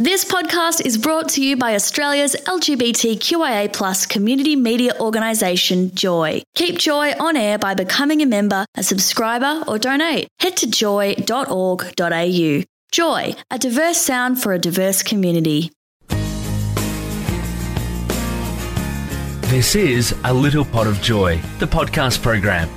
This podcast is brought to you by Australia's LGBTQIA plus community media organisation, Joy. Keep Joy on air by becoming a member, a subscriber, or donate. Head to joy.org.au. Joy, a diverse sound for a diverse community. This is A Little Pot of Joy, the podcast program.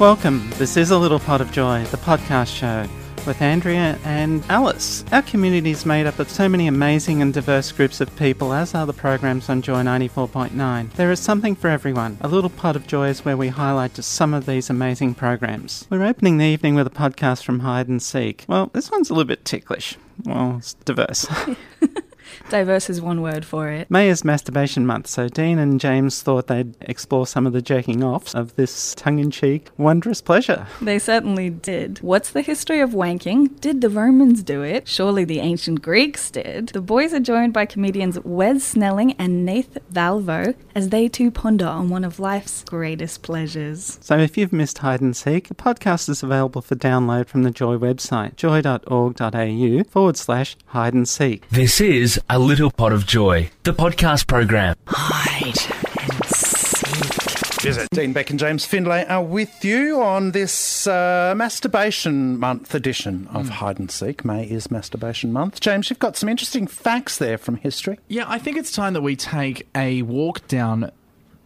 Welcome. This is A Little Pot of Joy, the podcast show with Andrea and Alice. Our community is made up of so many amazing and diverse groups of people, as are the programs on Joy 94.9. There is something for everyone. A Little Pot of Joy is where we highlight just some of these amazing programs. We're opening the evening with a podcast from Hide and Seek. Well, this one's a little bit ticklish. Well, it's diverse. Diverse is one word for it. May is Masturbation Month, so Dean and James thought they'd explore some of the jerking offs of this tongue in cheek, wondrous pleasure. They certainly did. What's the history of wanking? Did the Romans do it? Surely the ancient Greeks did. The boys are joined by comedians Wes Snelling and Nath Valvo as they too ponder on one of life's greatest pleasures. So if you've missed Hide and Seek, the podcast is available for download from the Joy website, joy.org.au forward slash hide and seek. This is A Little Pot of Joy, the podcast program. Hide and seek. Visit. Dean Beck and James Findlay are with you on this uh, Masturbation Month edition of Hide and Seek. May is Masturbation Month. James, you've got some interesting facts there from history. Yeah, I think it's time that we take a walk down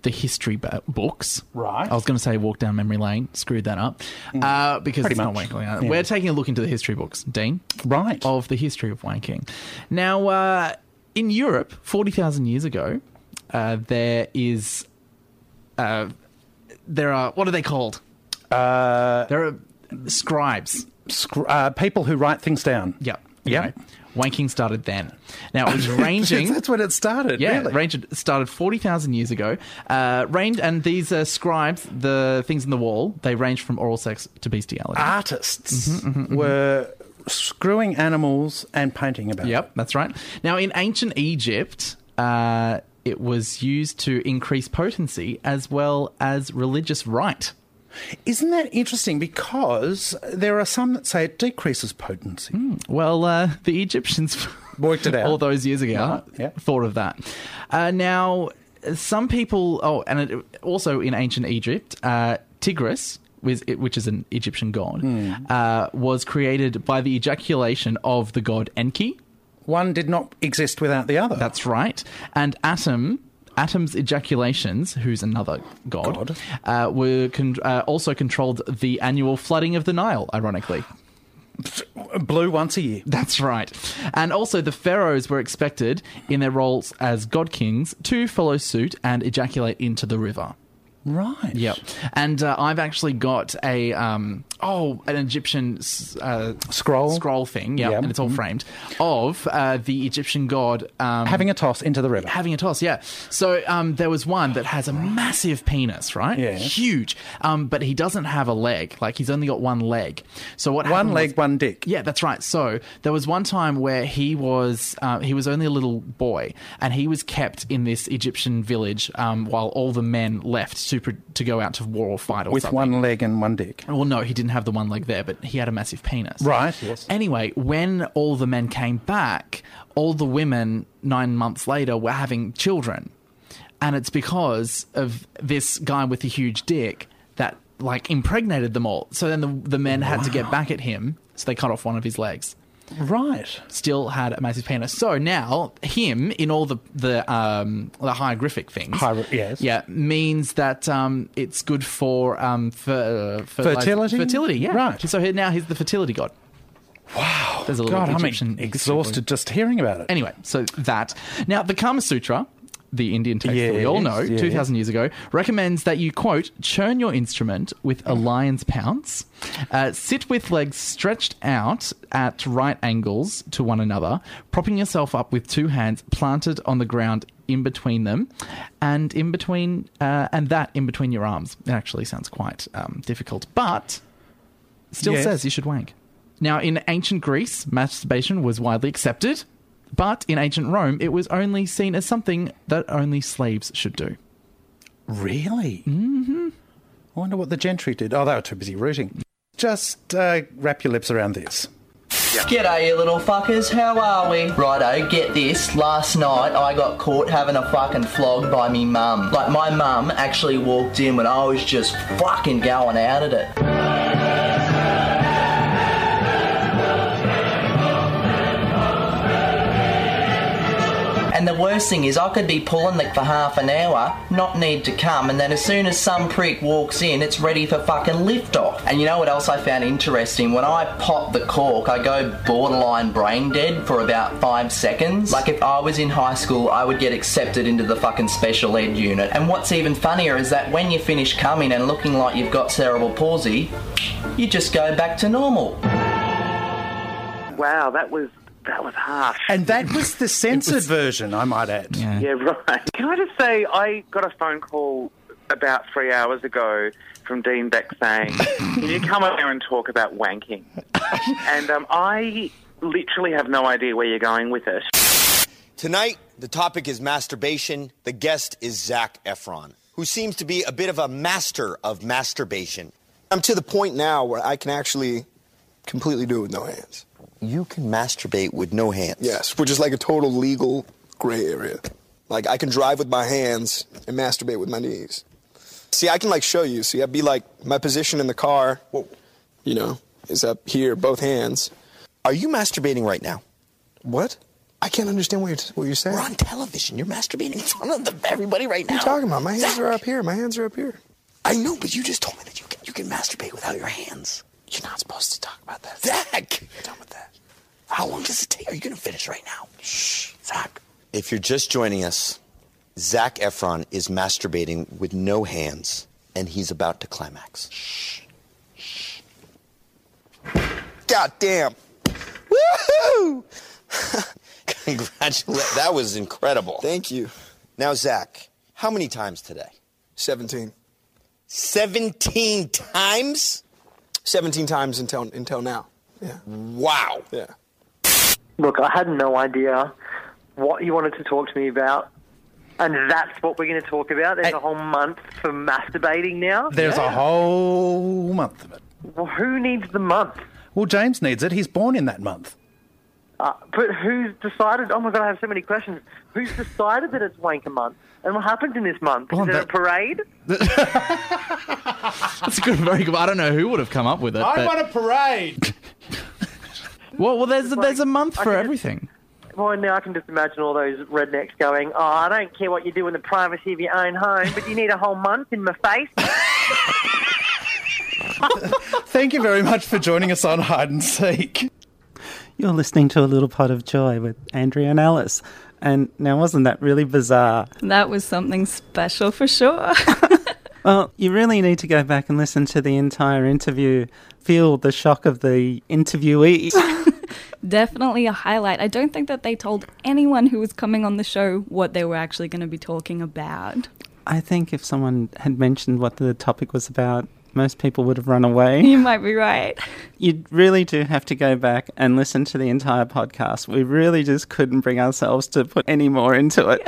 the history ba- books. Right. I was going to say walk down memory lane, screwed that up. Uh, because Pretty it's not much. wanking. Uh, Yeah. We're taking a look into the history books, Dean, Right. of the history of wanking. Now, uh, in Europe, 40,000 years ago, uh, there is. Uh, there are. What are they called? Uh, There are scribes. scr- uh, people who write things down. Yeah. Anyway, wanking started then. Now, it was ranging. That's when it started. Yeah, really. range started forty thousand years ago. Uh, range and these uh, scribes, the things in the wall, they range from oral sex to bestiality. Artists Mm-hmm, were screwing animals and painting about. Yep, that's right. Now, in ancient Egypt, uh, it was used to increase potency as well as religious rite. Isn't that interesting? Because there are some that say it decreases potency. Well, uh, the Egyptians Worked it out. all those years ago Right, yeah. thought of that. Uh, now, some people. Oh, and it, also in ancient Egypt, uh, Tigris. Which is an Egyptian god, uh, was created by the ejaculation of the god Enki. One did not exist without the other. That's right. And Atum, Atum's ejaculations, who's another god, God. Uh, were con- uh, also controlled the annual flooding of the Nile. Ironically, blue once a year. that's right. And also, the pharaohs were expected in their roles as god kings to follow suit and ejaculate into the river. Right. Yep. And uh, I've actually got a um, oh an Egyptian uh, Scroll? scroll thing. Yep. Yeah. And it's all framed of uh, the Egyptian god um, Having a toss into the river. having a toss, yeah. So um, there was one that has a massive penis, right? Yeah. Huge. Um, but he doesn't have a leg. Like he's only got one leg. So what one leg, was- one dick. yeah, that's right. So there was one time where he was uh, he was only a little boy, and he was kept in this Egyptian village um, while all the men left to pr- to go out to war or fight or With something. one leg and one dick. Well, no, he didn't have the one leg there, but he had a massive penis. Right, yes. Anyway, when all the men came back, all the women nine months later were having children. And it's because of this guy with the huge dick that like impregnated them all. So then the, the men had to get back at him, so they cut off one of his legs. Right. Still had a massive penis. So now him in all the the um the hieroglyphic things. Hier- yes. Yeah, means that um it's good for um for, for Fertility? fertility, yeah. Right. So he- now he's the fertility god. Wow. There's a little God, I'm Egyptian exhausted just hearing about it. Anyway, so that. Now, the Kama Sutra, the Indian text that we all know, yeah. 2,000 years ago, recommends that you, quote, churn your instrument with a lion's pounce, uh, sit with legs stretched out at right angles to one another, propping yourself up with two hands planted on the ground in between them, and in between, uh, and that in between your arms. It actually sounds quite um, difficult, but still Yes. says you should wank. Now, in ancient Greece, masturbation was widely accepted, but in ancient Rome, it was only seen as something that only slaves should do. Really? Mm-hmm. I wonder what the gentry did. Oh, they were too busy rooting. just uh, wrap your lips around this. G'day, you little fuckers. How are we? Righto, get this. Last night I got caught having a fucking flog by me mum. Like, my mum actually walked in when I was just fucking going out at it. And the worst thing is, I could be pulling it for half an hour, not need to come, and then as soon as some prick walks in, it's ready for fucking lift off. And you know what else I found interesting? When I pop the cork, I go borderline brain dead for about five seconds. Like if I was in high school, I would get accepted into the fucking special ed unit. And what's even funnier is that when you finish coming and looking like you've got cerebral palsy, you just go back to normal. Wow, that was that was harsh. And that was the censored version, I might add. Yeah. Yeah, right. Can I just say, I got a phone call about three hours ago from Dean Beck saying, "Can you come up over and talk about wanking?" and um, I literally have no idea where you're going with it. Tonight, the topic is masturbation. The guest is Zac Efron, who seems to be a bit of a master of masturbation. I'm to the point now where I can actually completely do it with no hands. You can masturbate with no hands. Yes, which is like a total legal gray area. Like I can drive with my hands and masturbate with my knees. See, I can like show you. See, I'd be like my position in the car. You know, is up here, both hands. Are you masturbating right now? What? I can't understand what you're, what you're saying. We're on television. You're masturbating in front of the, everybody right now. What are you talking about? My hands are up here. My hands are up here. I know, but you just told me that you can, you can masturbate without your hands. You're not supposed to talk about that. Zac! You're done with that. How long does it take? Are you going to finish right now? Shh, Zac. If you're just joining us, Zac Efron is masturbating with no hands, and he's about to climax. Shh. God damn. Woohoo! Congratulations. That was incredible. Thank you. Now, Zac, how many times today? 17. 17 times? 17 times until until now. Yeah. Wow. Yeah. Look, I had no idea what you wanted to talk to me about. And that's what we're going to talk about. There's Hey. a whole month for masturbating now. There's a whole month of it. Well, who needs the month? Well, James needs it. He's born in that month. Uh, but who's decided? Oh my god, I have so many questions. Who's decided that it's wanker month? And what happens in this month? Well, Is it that- a parade? That's a good, very good. I don't know who would have come up with it. I but- want a parade. well, well, there's Like, there's a month for can- everything. Well, now I can just imagine all those rednecks going, "Oh, I don't care what you do in the privacy of your own home, but you need a whole month in my face." Thank you very much for joining us on Hide and Seek. You're listening to A Little Pot of Joy with Andrea and Alice. And now, wasn't that really bizarre? That was something special for sure. Well, you really need to go back and listen to the entire interview, feel the shock of the interviewee. Definitely a highlight. I don't think that they told anyone who was coming on the show what they were actually going to be talking about. I think if someone had mentioned what the topic was about, most people would have run away. You might be right. You really do have to go back and listen to the entire podcast. We really just couldn't bring ourselves to put any more into it.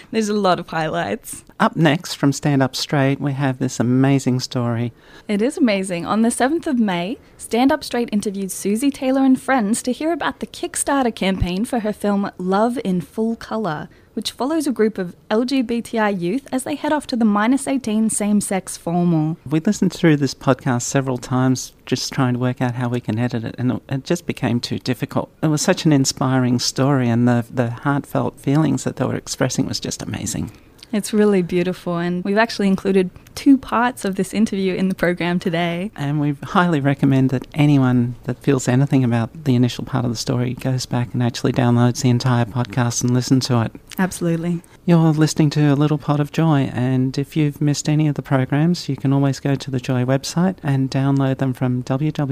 There's a lot of highlights. Up next from Stand Up Straight, we have this amazing story. It is amazing. On the 7th of May, Stand Up Straight interviewed Susie Taylor and friends to hear about the Kickstarter campaign for her film Love in Full Colour, which follows a group of LGBTI youth as they head off to the minus 18 same sex formal. We listened through this podcast several times just trying to work out how we can edit it, and it- just became too difficult. It was such an inspiring story, and the, the heartfelt feelings that they were expressing was just amazing. It's really beautiful, and we've actually included two parts of this interview in the program today. And we highly recommend that anyone that feels anything about the initial part of the story goes back and actually downloads the entire podcast and listen to it. Absolutely. You're listening to A Little Pot of Joy, and if you've missed any of the programs, you can always go to the Joy website and download them from www.joy.org.au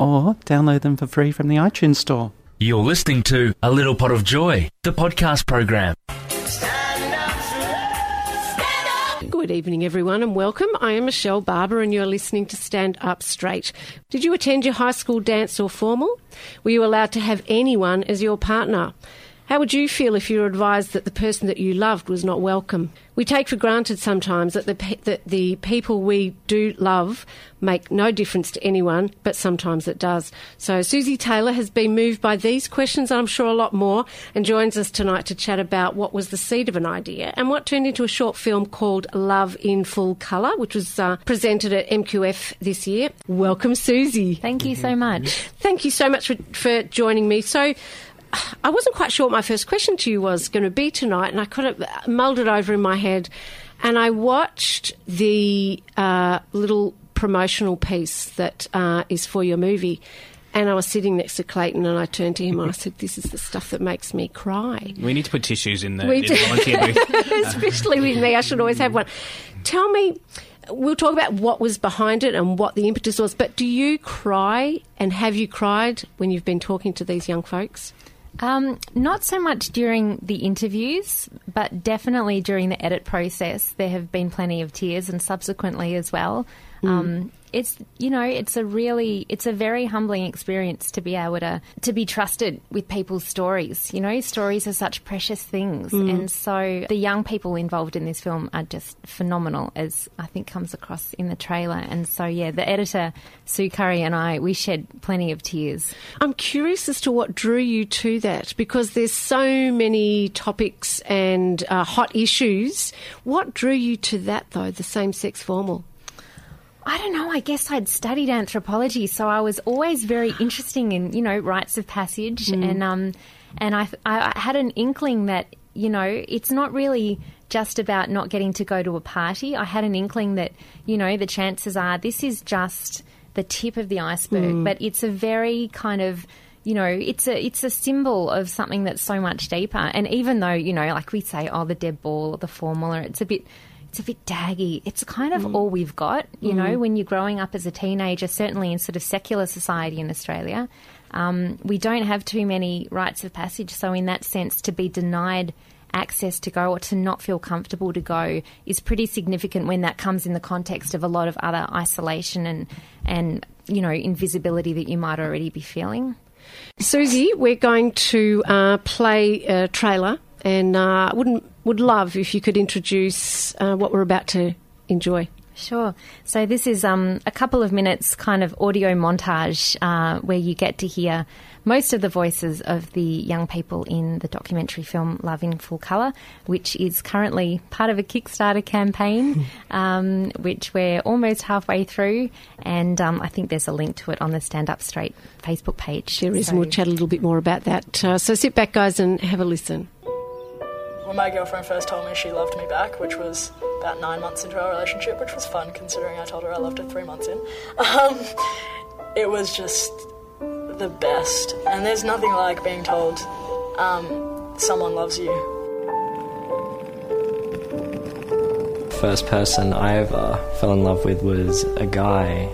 or download them for free from the iTunes Store. You're listening to A Little Pot of Joy, the podcast program. Good evening, everyone, and welcome. I am Michelle Barber, and you're listening to Stand Up Straight. Did you attend your high school dance or formal? Were you allowed to have anyone as your partner? How would you feel if you were advised that the person that you loved was not welcome? We take for granted sometimes that the, pe- that the people we do love make no difference to anyone, but sometimes it does. So Susie Taylor has been moved by these questions, and I'm sure a lot more, and joins us tonight to chat about what was the seed of an idea and what turned into a short film called Love in Full Colour, which was uh, presented at MQF this year. Welcome, Susie. Thank you so much. Thank you so much for, for joining me. So, I wasn't quite sure what my first question to you was going to be tonight, and I kind of mulled it over in my head. And I watched the uh, little promotional piece that uh, is for your movie. And I was sitting next to Clayton, and I turned to him and I said, "This is the stuff that makes me cry." We need to put tissues in the, We in do. volunteer booth. Especially with me, I should always have one. Tell me, we'll talk about what was behind it and what the impetus was. But do you cry, and have you cried when you've been talking to these young folks? Um, not so much during the interviews, but definitely during the edit process. There have been plenty of tears, and subsequently as well. Um, it's you know it's a really it's a very humbling experience to be able to to be trusted with people's stories. You know, stories are such precious things, Mm. and so the young people involved in this film are just phenomenal, as I think comes across in the trailer. And so yeah, the editor Sue Curry and I we shed plenty of tears. I'm curious as to what drew you to that because there's so many topics and uh, hot issues. What drew you to that, though, the same sex formal? I don't know. I guess I'd studied anthropology, so I was always very interesting in you know rites of passage, Mm. and um, and I I had an inkling that you know it's not really just about not getting to go to a party. I had an inkling that you know the chances are this is just the tip of the iceberg, Mm. but it's a very kind of you know, it's a it's a symbol of something that's so much deeper. And even though you know, like we say, oh, the deb ball or the formula, it's a bit it's a bit daggy. It's kind of all we've got, you know, Mm. when you're growing up as a teenager, certainly in sort of secular society in Australia. Um, we don't have too many rites of passage. So, in that sense, to be denied access to go or to not feel comfortable to go is pretty significant when that comes in the context of a lot of other isolation and, and you know, invisibility that you might already be feeling. Susie, we're going to uh, play a trailer, and uh, wouldn't would love if you could introduce uh, what we're about to enjoy. Sure. So this is um, a couple of minutes kind of audio montage uh, where you get to hear most of the voices of the young people in the documentary film Love in Full Colour, which is currently part of a Kickstarter campaign, um, which we're almost halfway through. And um, I think there's a link to it on the Stand Up Straight Facebook page. There is, So- and we'll chat a little bit more about that. Uh, so sit back, guys, and have a listen. When my girlfriend first told me she loved me back, which was about nine months into our relationship, which was fun considering I told her I loved her three months in, um, it was just the best. And there's nothing like being told um, someone loves you. First person I ever fell in love with was a guy,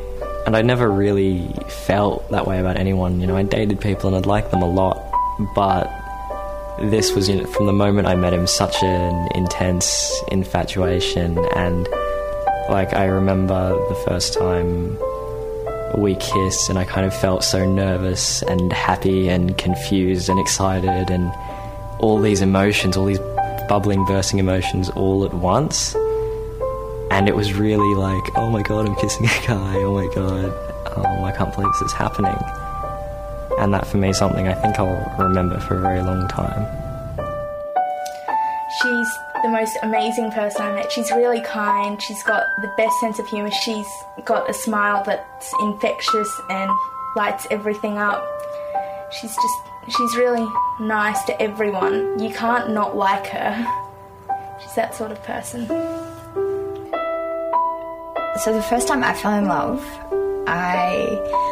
and I never really felt that way about anyone. You know, I dated people and I'd liked them a lot, but this was, you know, from the moment I met him, such an intense infatuation. And, like, I remember the first time we kissed, and I kind of felt so nervous and happy and confused and excited, and all these emotions, all these bubbling, bursting emotions all at once. And it was really like, oh my god, I'm kissing a guy, oh my god, um, I can't believe this is happening. And that for me is something I think I'll remember for a very long time. She's the most amazing person I met. She's really kind. She's got the best sense of humour. She's got a smile that's infectious and lights everything up. She's just, she's really nice to everyone. You can't not like her. She's that sort of person. So the first time I fell in love, I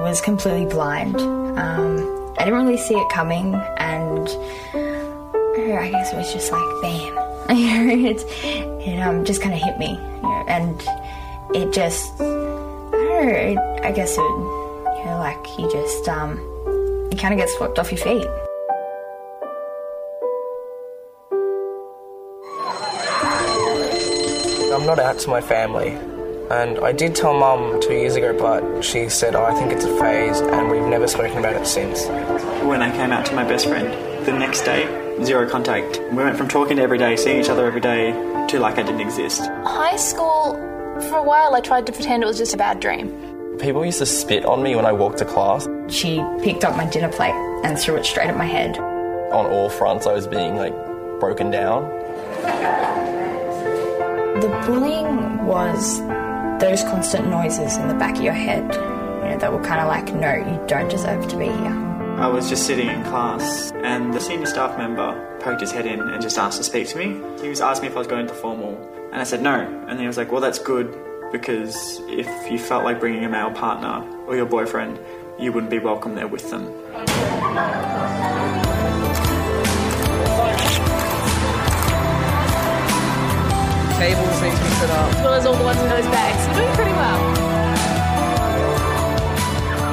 was completely blind. Um, I didn't really see it coming, and I guess it was just like bam. it it um, just kind of hit me, you know, and it just I don't know. It, I guess it you know like you just um, you kind of get swept off your feet. I'm not out to my family. And I did tell mum two years ago, but she said, oh, I think it's a phase, and we've never spoken about it since. When I came out to my best friend, the next day, zero contact. We went from talking every day, seeing each other every day, to like I didn't exist. High school, for a while, I tried to pretend it was just a bad dream. People used to spit on me when I walked to class. She picked up my dinner plate and threw it straight at my head. On all fronts, I was being like broken down. The bullying was those constant noises in the back of your head. You know, that were kind of like, no, you don't deserve to be here. I was just sitting in class, and the senior staff member poked his head in and just asked to speak to me. He was asking me if I was going to formal, and I said no. And he was like, "Well, that's good because if you felt like bringing a male partner or your boyfriend, you wouldn't be welcome there with them." Tables need to be set up. As well as all the ones in those bags. You're doing pretty well.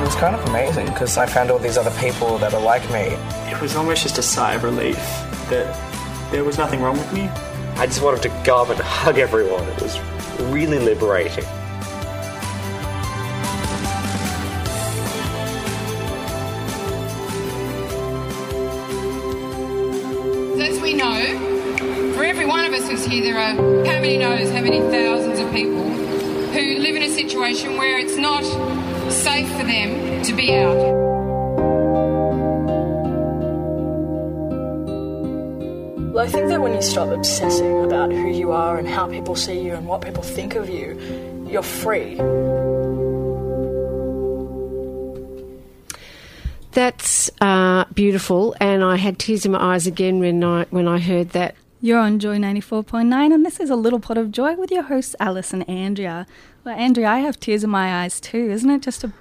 It was kind of amazing because I found all these other people that are like me. It was almost just a sigh of relief that there was nothing wrong with me. I just wanted to go up and hug everyone. It was really liberating. Here, there are how many knows how many thousands of people who live in a situation where it's not safe for them to be out. Well, I think that when you stop obsessing about who you are and how people see you and what people think of you, you're free. That's uh, beautiful, and I had tears in my eyes again when I when I heard that. You're on Joy 94.9, and this is A Little Pot of Joy with your hosts, Alice and Andrea. Well, Andrea, I have tears in my eyes too. Isn't it just a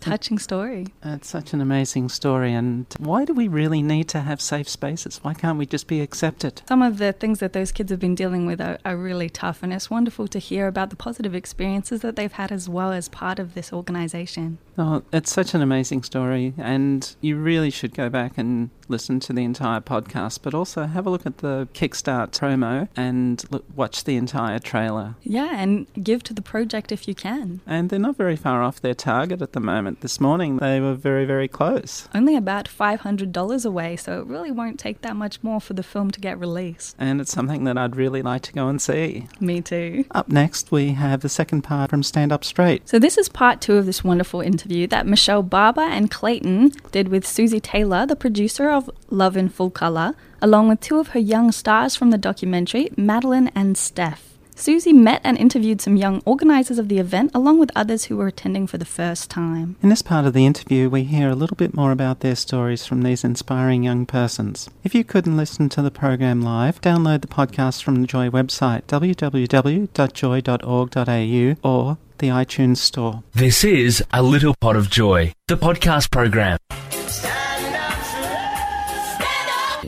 touching story? It's such an amazing story, and why do we really need to have safe spaces? Why can't we just be accepted? Some of the things that those kids have been dealing with are, are really tough, and it's wonderful to hear about the positive experiences that they've had as well as part of this organisation. Oh, it's such an amazing story, and you really should go back and listen to the entire podcast, but also have a look at the Kickstart promo and look, watch the entire trailer. Yeah, and give to the project if you can. And they're not very far off their target at the moment. This morning they were very, very close. Only about $500 away, so it really won't take that much more for the film to get released. And it's something that I'd really like to go and see. Me too. Up next, we have the second part from Stand Up Straight. So, this is part two of this wonderful interview that Michelle Barber and Clayton did with Susie Taylor, the producer of Love in Full Colour, along with two of her young stars from the documentary, Madeline and Steph. Susie met and interviewed some young organisers of the event, along with others who were attending for the first time. In this part of the interview, we hear a little bit more about their stories from these inspiring young persons. If you couldn't listen to the program live, download the podcast from the Joy website, www.joy.org.au, or the iTunes Store. This is A Little Pot of Joy, the podcast program.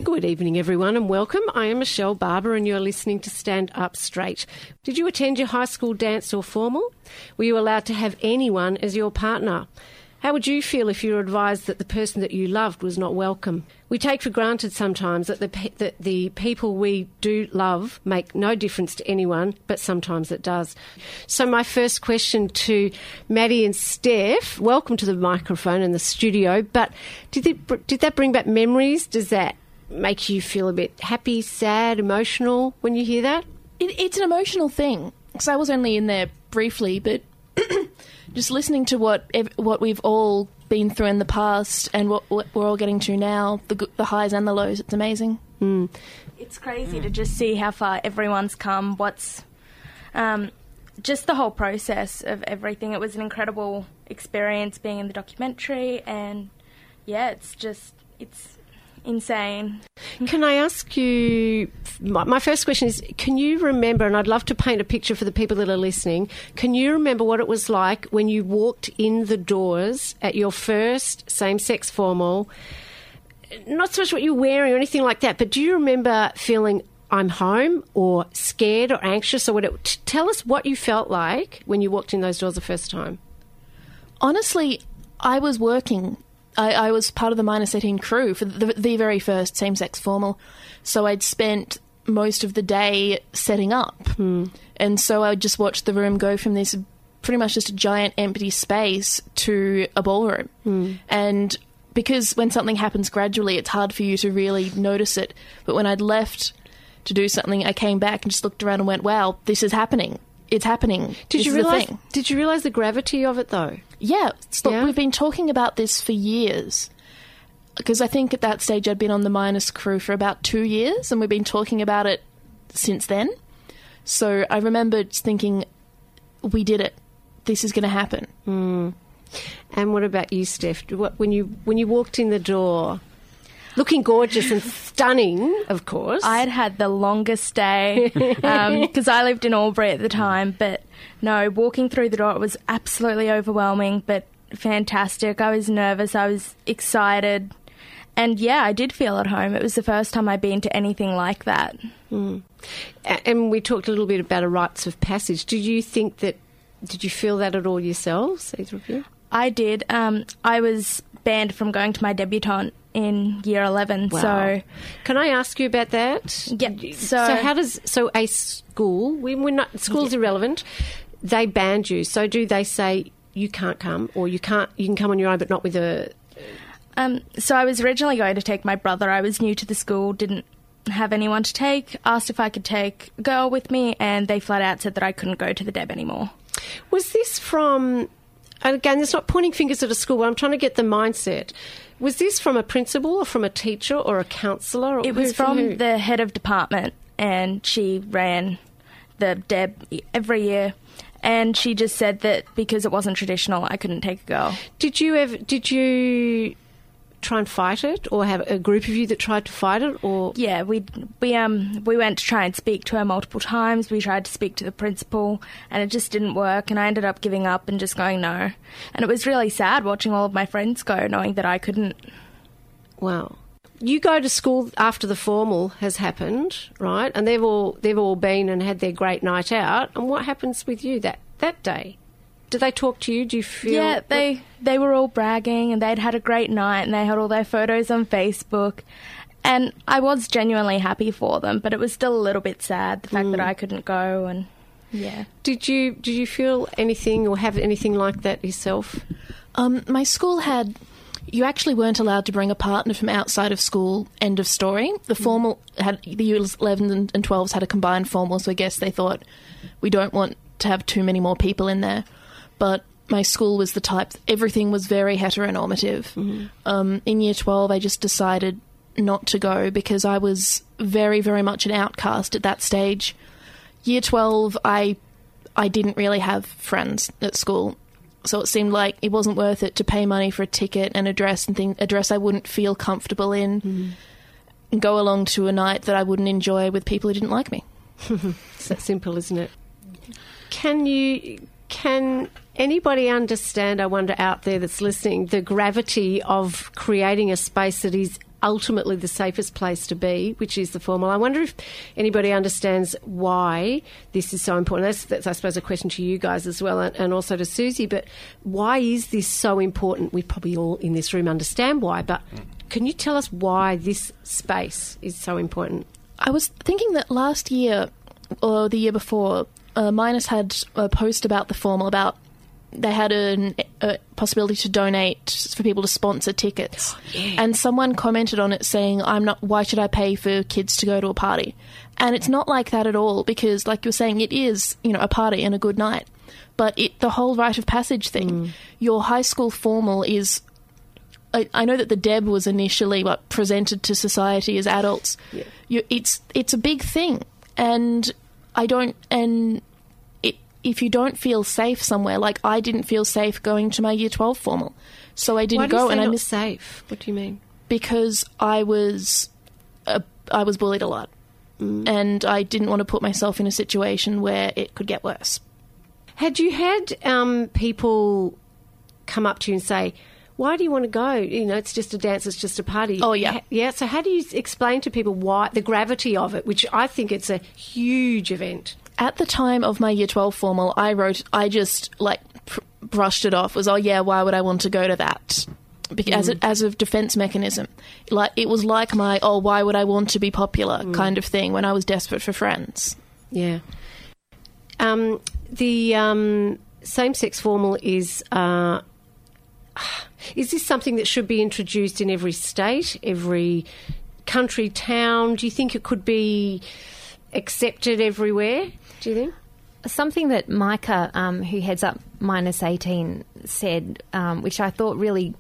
Good evening, everyone, and welcome. I am Michelle Barber, and you're listening to Stand Up Straight. Did you attend your high school dance or formal? Were you allowed to have anyone as your partner? How would you feel if you were advised that the person that you loved was not welcome? We take for granted sometimes that the, pe- that the people we do love make no difference to anyone, but sometimes it does. So, my first question to Maddie and Steph welcome to the microphone and the studio. But did, it, did that bring back memories? Does that make you feel a bit happy, sad, emotional when you hear that? It, it's an emotional thing because I was only in there briefly, but just listening to what what we've all been through in the past and what, what we're all getting to now, the the highs and the lows, it's amazing. Mm. It's crazy to just see how far everyone's come. What's um, just the whole process of everything. It was an incredible experience being in the documentary, and yeah, it's just it's insane. Can I ask you? My, my first question is: Can you remember? And I'd love to paint a picture for the people that are listening. Can you remember what it was like when you walked in the doors at your first same-sex formal? Not so much what you're wearing or anything like that, but do you remember feeling? I'm home, or scared, or anxious, or whatever. T- tell us what you felt like when you walked in those doors the first time. Honestly, I was working. I, I was part of the minus 18 crew for the, the very first same sex formal. So I'd spent most of the day setting up. Hmm. And so I would just watch the room go from this pretty much just a giant empty space to a ballroom. Hmm. And because when something happens gradually, it's hard for you to really notice it. But when I'd left to do something, I came back and just looked around and went, "Wow, this is happening! It's happening." Did This you realize? thing." Did you realize the gravity of it though? Yeah, it's- look, we've been talking about this for years. Because I think at that stage I'd been on the minus crew for about two years, and we've been talking about it since then. So I remember thinking, we did it. This is going to happen. Mm. And what about you, Steph? What, when you when you walked in the door, looking gorgeous and stunning, of course. I'd had the longest day because I lived in Albury at the time. But no, walking through the door it was absolutely overwhelming, but fantastic. I was nervous. I was excited. And yeah, I did feel at home. It was the first time I'd been to anything like that. Mm. And we talked a little bit about a rites of passage. Did you think that? Did you feel that at all yourselves, either of you? I did. Um, I was banned from going to my debutante in year 11. Wow. So, can I ask you about that? Yeah. So, So, how does so a school? We, we're not school's irrelevant. They banned you. So do they say you can't come, or you can't? You can come on your own, but not with a. Um, so I was originally going to take my brother. I was new to the school, didn't have anyone to take. Asked if I could take a girl with me, and they flat out said that I couldn't go to the deb anymore. Was this from? and Again, it's not pointing fingers at a school. But I'm trying to get the mindset. Was this from a principal, or from a teacher, or a counsellor? It was from the head of department, and she ran the deb every year. And she just said that because it wasn't traditional, I couldn't take a girl. Did you ever? Did you try and fight it, or have a group of you that tried to fight it, or Yeah, we we um we went to try and speak to her multiple times. We tried to speak to the principal, and it just didn't work. And I ended up giving up and just going no. And it was really sad watching all of my friends go, knowing that I couldn't. Wow. You go to school after the formal has happened, right? And they've all they've all been and had their great night out. And what happens with you that that day? Do they talk to you? Do you feel? Yeah, they they were all bragging, and they'd had a great night, and they had all their photos on Facebook. And I was genuinely happy for them, but it was still a little bit sad the fact that I couldn't go. And yeah, Did you did you feel anything or have anything like that yourself? Um, my school had. You actually weren't allowed to bring a partner from outside of school. End of story. The formal had the years 11 and, and 12s had a combined formal, so I guess they thought we don't want to have too many more people in there. But my school was the type. Everything was very heteronormative. Um, in year 12, I just decided not to go because I was very, very much an outcast at that stage. Year 12, I I didn't really have friends at school. So it seemed like it wasn't worth it to pay money for a ticket and a dress and thing a dress I wouldn't feel comfortable in and go along to a night that I wouldn't enjoy with people who didn't like me. it's that simple, isn't it? Can you can anybody understand, I wonder out there that's listening, the gravity of creating a space that is ultimately the safest place to be, which is the formal. I wonder if anybody understands why this is so important. That's, that's I suppose, a question to you guys as well, and, and also to Susie. But why is this so important? We probably all in this room understand why, but can you tell us why this space is so important? I was thinking that last year or the year before, uh, Minus had a post about the formal about they had an, a possibility to donate for people to sponsor tickets, and someone commented on it saying, "I'm not. Why should I pay for kids to go to a party?" And it's not like that at all because, like you're saying, it is you know a party and a good night, but it the whole rite of passage thing. Your high school formal is I, I know that the Deb was initially what presented to society as adults. You, it's it's a big thing, and I don't and it, if you don't feel safe somewhere, like I didn't feel safe going to my Year Twelve formal, so I didn't go, and I missed safe. What do you mean? because I was uh, I was bullied a lot, and I didn't want to put myself in a situation where it could get worse. Had you had um, people come up to you and say, "Why do you want to go? You know, it's just a dance, it's just a party." Oh, yeah. Yeah. So how do you explain to people why the gravity of it, which I think it's a huge event? At the time of my year 12 formal, I wrote, I just like pr- brushed it off. Was, oh yeah, why would I want to go to that? As, a, as a defense mechanism. Like, it was like my, oh, why would I want to be popular kind of thing when I was desperate for friends. Yeah. Um, the um, same sex formal is. Uh, is this something that should be introduced in every state, every country, town? Do you think it could be accepted everywhere? Do you think? Something that Micah, um, who heads up Minus 18, said, um, which I thought really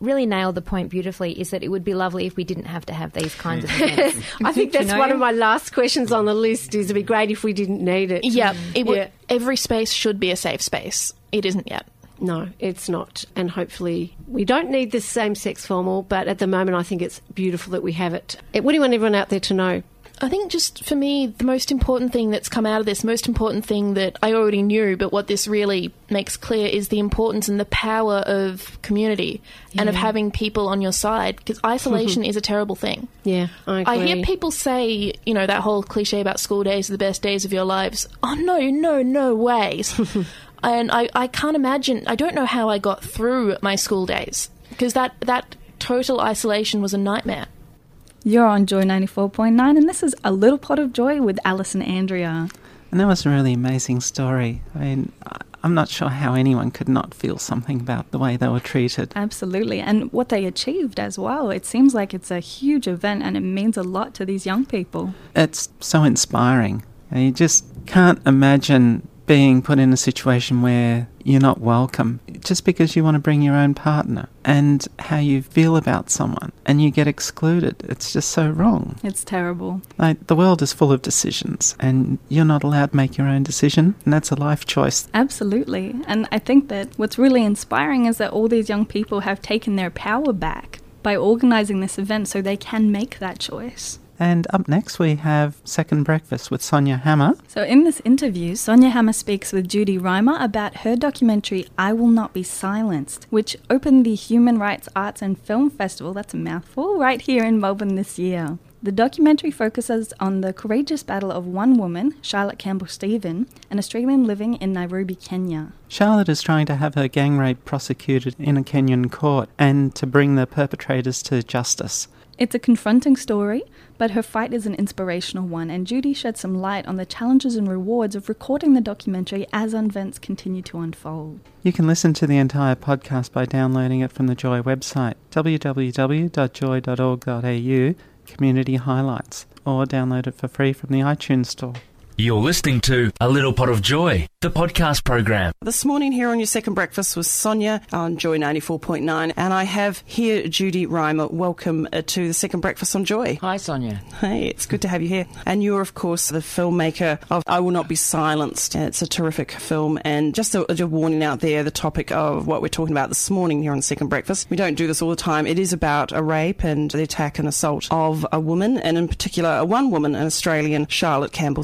really nailed the point beautifully, is that it would be lovely if we didn't have to have these kinds of events. I think Do you that's know? one of my last questions on the list. Is it'd be great if we didn't need it. Yeah, it would, Yeah. every space should be a safe space. It isn't yet. No, it's not. And hopefully, we don't need this same sex formal, but at the moment, I think it's beautiful that we have it. What do you want everyone out there to know? I think just for me, the most important thing that's come out of this, most important thing that I already knew, but what this really makes clear is the importance and the power of community and of having people on your side because isolation mm-hmm. is a terrible thing. Yeah, I agree. I hear people say, you know, that whole cliche about school days are the best days of your lives. Oh, no, no, no ways. and I, I can't imagine, I don't know how I got through my school days because that, that total isolation was a nightmare. You're on Joy 94.9, and this is A Little Pot of Joy with Alice and Andrea. And that was a really amazing story. I mean, I- I'm not sure how anyone could not feel something about the way they were treated. Absolutely. And what they achieved as well. It seems like it's a huge event and it means a lot to these young people. It's so inspiring. And You just can't imagine being put in a situation where you're not welcome just because you want to bring your own partner and how you feel about someone and you get excluded. It's just so wrong. It's terrible. Like, the world is full of decisions and you're not allowed to make your own decision, and that's a life choice. Absolutely. And I think that what's really inspiring is that all these young people have taken their power back by organising this event so they can make that choice. And up next, we have Second Breakfast with Sonia Hammer. So, in this interview, Sonia Hammer speaks with Judy Rymer about her documentary I Will Not Be Silenced, which opened the Human Rights Arts and Film Festival, that's a mouthful, right here in Melbourne this year. The documentary focuses on the courageous battle of one woman, Charlotte Campbell Stephen, an Australian living in Nairobi, Kenya. Charlotte is trying to have her gang rape prosecuted in a Kenyan court and to bring the perpetrators to justice. It's a confronting story, but her fight is an inspirational one, and Judy shed some light on the challenges and rewards of recording the documentary as events continue to unfold. You can listen to the entire podcast by downloading it from the Joy website, www.joy.org.au, Community Highlights, or download it for free from the iTunes Store. You're listening to A Little Pot of Joy, the podcast program. This morning here on your second breakfast was Sonia on Joy 94.9 and I have here Judy Rymer. Welcome uh, to the second breakfast on Joy. Hi Sonia. Hey, it's good to have you here. And you're of course the filmmaker of I Will Not Be Silenced. It's a terrific film and just a, a warning out there, the topic of what we're talking about this morning here on second breakfast. We don't do this all the time. It is about a rape and the attack and assault of a woman and in particular a one woman, an Australian, Charlotte Campbell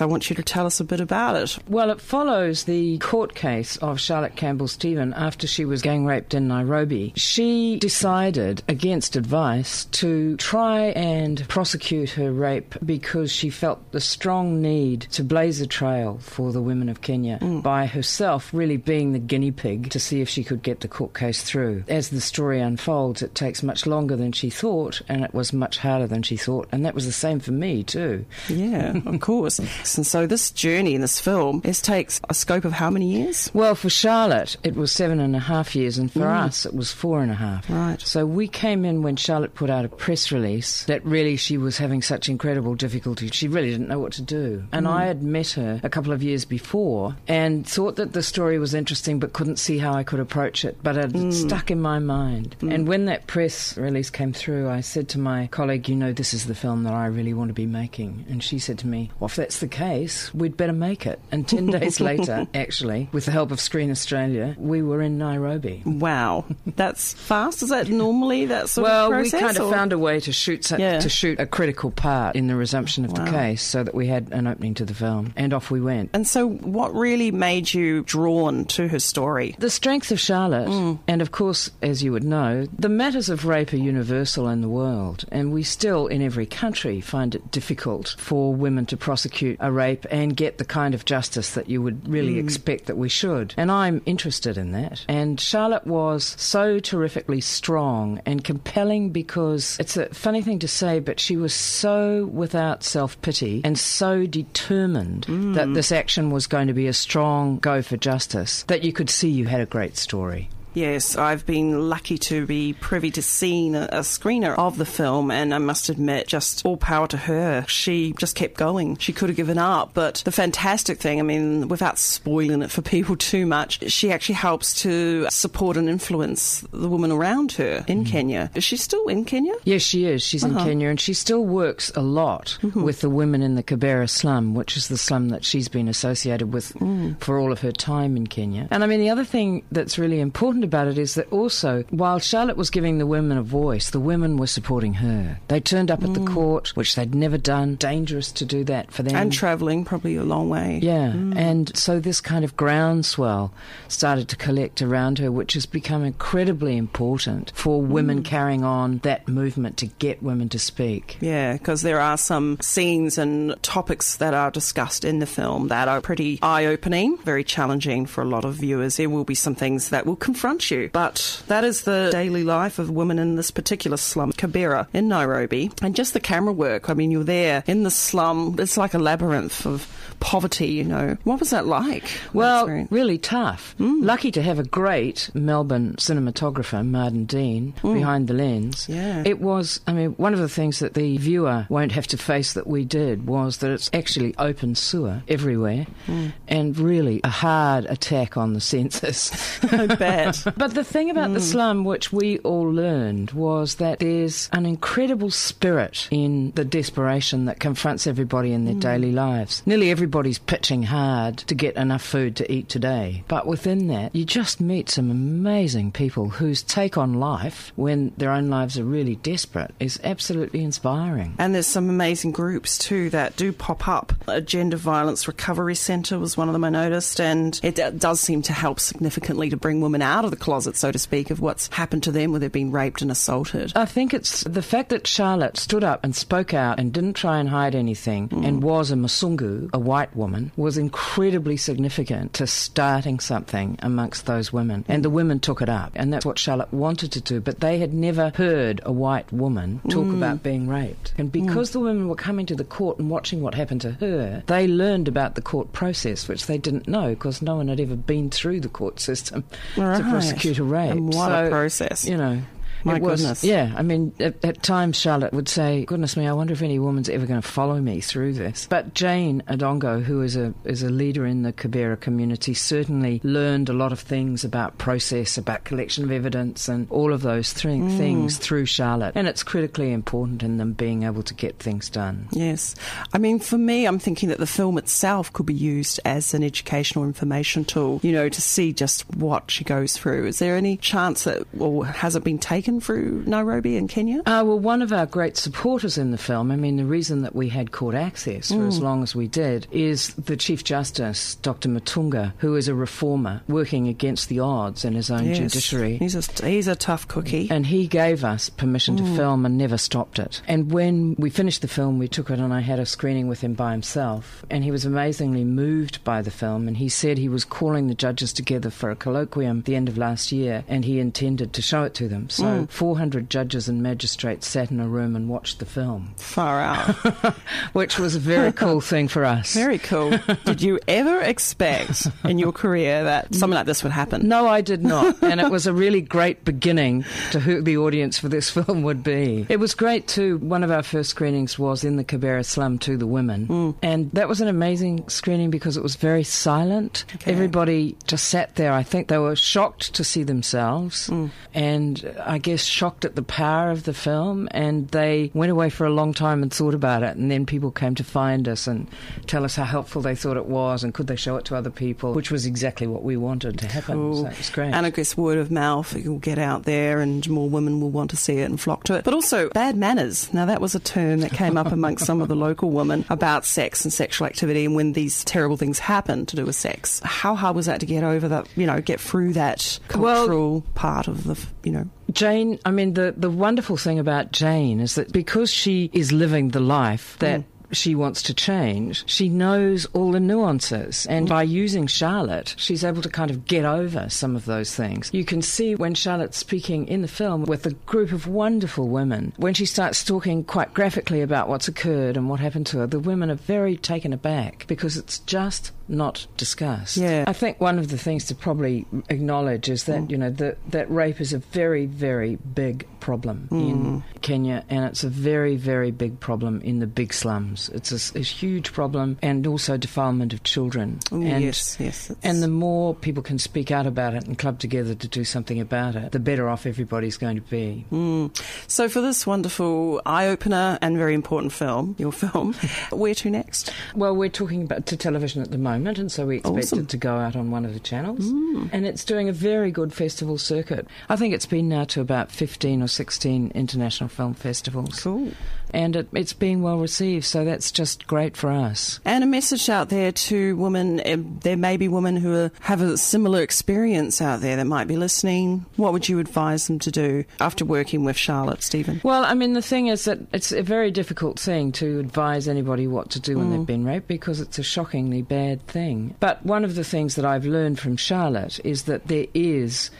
I want you to tell us a bit about it. Well, it follows the court case of Charlotte Campbell Stephen after she was gang raped in Nairobi. She decided, against advice, to try and prosecute her rape because she felt the strong need to blaze a trail for the women of Kenya mm. by herself really being the guinea pig to see if she could get the court case through. As the story unfolds, it takes much longer than she thought, and it was much harder than she thought, and that was the same for me too. Yeah, of course. And so this journey in this film is takes a scope of how many years? Well, for Charlotte, it was seven and a half years, and for Mm. us, it was four and a half. Right. So we came in when Charlotte put out a press release that really she was having such incredible difficulty. She really didn't know what to do. And Mm. I had met her a couple of years before and thought that the story was interesting, but couldn't see how I could approach it. But it Mm. stuck in my mind. Mm. And when that press release came through, I said to my colleague, You know, this is the film that I really want to be making. And she said to me, Well, if that's the case, we'd better make it. And 10 days later, actually, with the help of Screen Australia, we were in Nairobi. Wow, that's fast. Is that normally that sort well, of process? Well, we kind of found a way to shoot su- Yeah. to shoot a critical part in the resumption of Wow. the case, so that we had an opening to the film, and off we went. And so, what really made you drawn to her story? The strength of Charlotte, Mm. and of course, as you would know, the matters of rape are universal in the world, and we still, in every country, find it difficult for women to prosecute prosecute a rape and get the kind of justice that you would really Mm. expect that we should. And I'm interested in that. And Charlotte was so terrifically strong and compelling because it's a funny thing to say, but she was so without self pity and so determined that Mm. this action was going to be a strong go for justice that you could see you had a great story. Yes, I've been lucky to be privy to seeing a, a screener of the film, and I must admit, just all power to her. She just kept going. She could have given up, but the fantastic thing, I mean, without spoiling it for people too much, she actually helps to support and influence the women around her in mm. Kenya. Is she still in Kenya? Yes, she is. She's in Uh-huh. Kenya and she still works a lot mm-hmm. with the women in the Kibera slum, which is the slum that she's been associated with mm. for all of her time in Kenya. And I mean, the other thing that's really important about it is that also, while Charlotte was giving the women a voice, the women were supporting her. They turned up at the mm. court, which they'd never done. Dangerous to do that for them. And travelling probably a long way. Yeah, mm. and so this kind of groundswell started to collect around her, which has become incredibly important for mm. women carrying on that movement to get women to speak. Yeah, because there are some scenes and topics that are discussed in the film that are pretty eye opening, very challenging for a lot of viewers. There will be some things that will confront you, but that is the daily life of women in this particular slum, Kibera, in Nairobi. And just the camera work, I mean, you're there in the slum, it's like a labyrinth of poverty, you know. What was that like? Well, really tough. Mm. Lucky to have a great Melbourne cinematographer, Martin Dean, mm. behind the lens. Yeah. It was, I mean, one of the things that the viewer won't have to face that we did was that it's actually open sewer everywhere mm. and really a hard attack on the senses. I bet. But the thing about the hmm. slum, which we all learned, was that there's an incredible spirit in the desperation that confronts everybody in their hmm. daily lives. Nearly everybody's pitching hard to get enough food to eat today. But within that, you just meet some amazing people whose take on life, when their own lives are really desperate, is absolutely inspiring. And there's some amazing groups too that do pop up. A gender violence recovery centre was one of them I noticed, and it does seem to help significantly to bring women out of the closet, so to speak, of what's happened to them where they've been raped and assaulted. I think it's the fact that Charlotte stood up and spoke out and didn't try and hide anything and was a Mzungu, a white woman, was incredibly significant to starting something amongst those women. And the women took it up. And that's what Charlotte wanted to do. But they had never heard a white woman talk Mm. about being raped. And because the women were coming to the court and watching what happened to her, they learned about the court process, which they didn't know because no one had ever been through the court system Right. to prosecute a rape. And what a process. You know. My it was, goodness. Yeah, I mean, at, at times Charlotte would say, "Goodness me, I wonder if any woman's ever going to follow me through this." But Jane Anyango, who is a is a leader in the Kibera community, certainly learned a lot of things about process, about collection of evidence, and all of those thri- Mm. things through Charlotte. And it's critically important in them being able to get things done. Yes. I mean, for me, I'm thinking that the film itself could be used as an educational information tool, you know, to see just what she goes through. Is there any chance that, or has it been taken through Nairobi and Kenya? Uh, well, one of our great supporters in the film, I mean, the reason that we had court access for as Mm. long as we did, is the Chief Justice, Dr. Mutunga, who is a reformer working against the odds in his own Yes. judiciary. He's a, he's a tough cookie. And he gave us permission to Mm. film and never stopped it. And when we finished the film, we took it and I had a screening with him by himself. And he was amazingly moved by the film. And he said he was calling the judges together for a colloquium at the end of last year and he intended to show it to them. So Mm. 400 judges and magistrates sat in a room and watched the film. Far out. Which was a very cool thing for us. Very cool. Did you ever expect in your career that something like this would happen? No, I did not. and it was a really great beginning to who the audience for this film would be. It was great too. One of our first screenings was in the Kibera slum to the women. And that was an amazing screening because it was very silent. Everybody just sat there. I think they were shocked to see themselves and I guess shocked at the power of the film. And they went away for a long time and thought about it. And then people came to find us and tell us how helpful they thought it was and could they show it to other people, which was exactly what we wanted to happen. Cool. So it was great. And I guess word of mouth, will get out there and more women will want to see it and flock to it. But also bad manners. Now, that was a term that came up amongst some of the local women about sex and sexual activity and when these terrible things happen to do with sex. How hard was that to get over that, you know, get through that cultural part of the, you know? Jane, I mean, the, the wonderful thing about Jane is that because she is living the life that mm. she wants to change, she knows all the nuances. And by using Charlotte, she's able to kind of get over some of those things. You can see when Charlotte's speaking in the film with a group of wonderful women, when she starts talking quite graphically about what's occurred and what happened to her, the women are very taken aback because it's just not discussed. Yeah. I think one of the things to probably acknowledge is that, you know, that, that rape is a very, very big problem in Kenya and it's a very, very big problem in the big slums. It's a huge problem and also defilement of children. Ooh, and, yes, yes, it's- And the more people can speak out about it and club together to do something about it, the better off everybody's going to be. Mm. So, for this wonderful eye opener and very important film, your film, where to next? Well, we're talking about to television at the moment, and so we expect Awesome. it to go out on one of the channels. Mm. And it's doing a very good festival circuit. I think it's been now to about 15 or 16 international film festivals. Cool. And it, it's being well received, so that's just great for us. And a message out there to women. eh, There may be women who are, have a similar experience out there that might be listening. What would you advise them to do after working with Charlotte, Stephen? Well, I mean, the thing is that it's a very difficult thing to advise anybody what to do when Mm. they've been raped because it's a shockingly bad thing. But one of the things that I've learned from Charlotte is that there is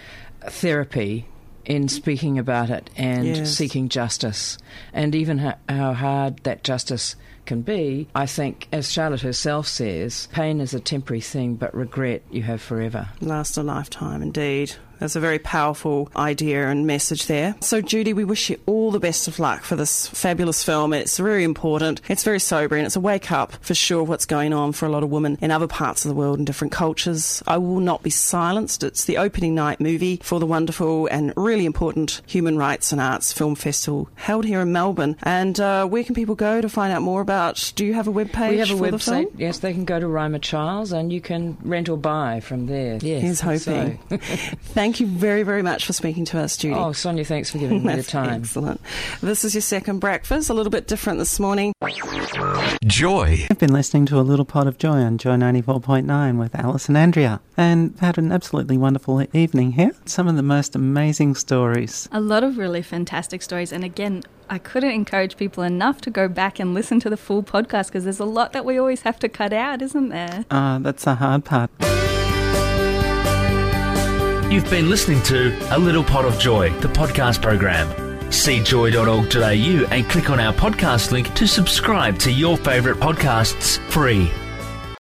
therapy in speaking about it and Yes. seeking justice. And even ho- how hard that justice can be, I think, as Charlotte herself says, pain is a temporary thing, but regret you have forever. Last a lifetime, indeed. That's a very powerful idea and message there. So, Judy, we wish you all the best of luck for this fabulous film. It's very important. It's very sobering. It's a wake up for sure of what's going on for a lot of women in other parts of the world and different cultures. I Will Not Be Silenced. It's the opening night movie for the wonderful and really important Human Rights and Arts Film Festival held here in Melbourne. And uh, where can people go to find out more about? Do you have a webpage? we have a for the website. Yes, they can go to Rima Charles and you can rent or buy from there. Yes, Here's hoping. so- Thank you very, very much for speaking to us, Judy. Oh, Sonia, thanks for giving me the time. Excellent. This is your second breakfast, a little bit different this morning. Joy. I've been listening to A Little Pot of Joy on Joy 94.9 with Alice and Andrea and had an absolutely wonderful evening here. Some of the most amazing stories. A lot of really fantastic stories. And again, I couldn't encourage people enough to go back and listen to the full podcast because there's a lot that we always have to cut out, isn't there? Ah, that's the hard part. You've been listening to A Little Pot of Joy, the podcast program. See joy.org.au and click on our podcast link to subscribe to your favourite podcasts free.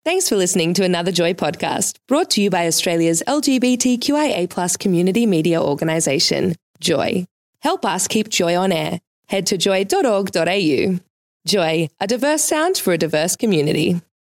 Thanks for listening to another Joy podcast brought to you by Australia's LGBTQIA community media organisation, Joy. Help us keep Joy on air. Head to joy.org.au. Joy, a diverse sound for a diverse community.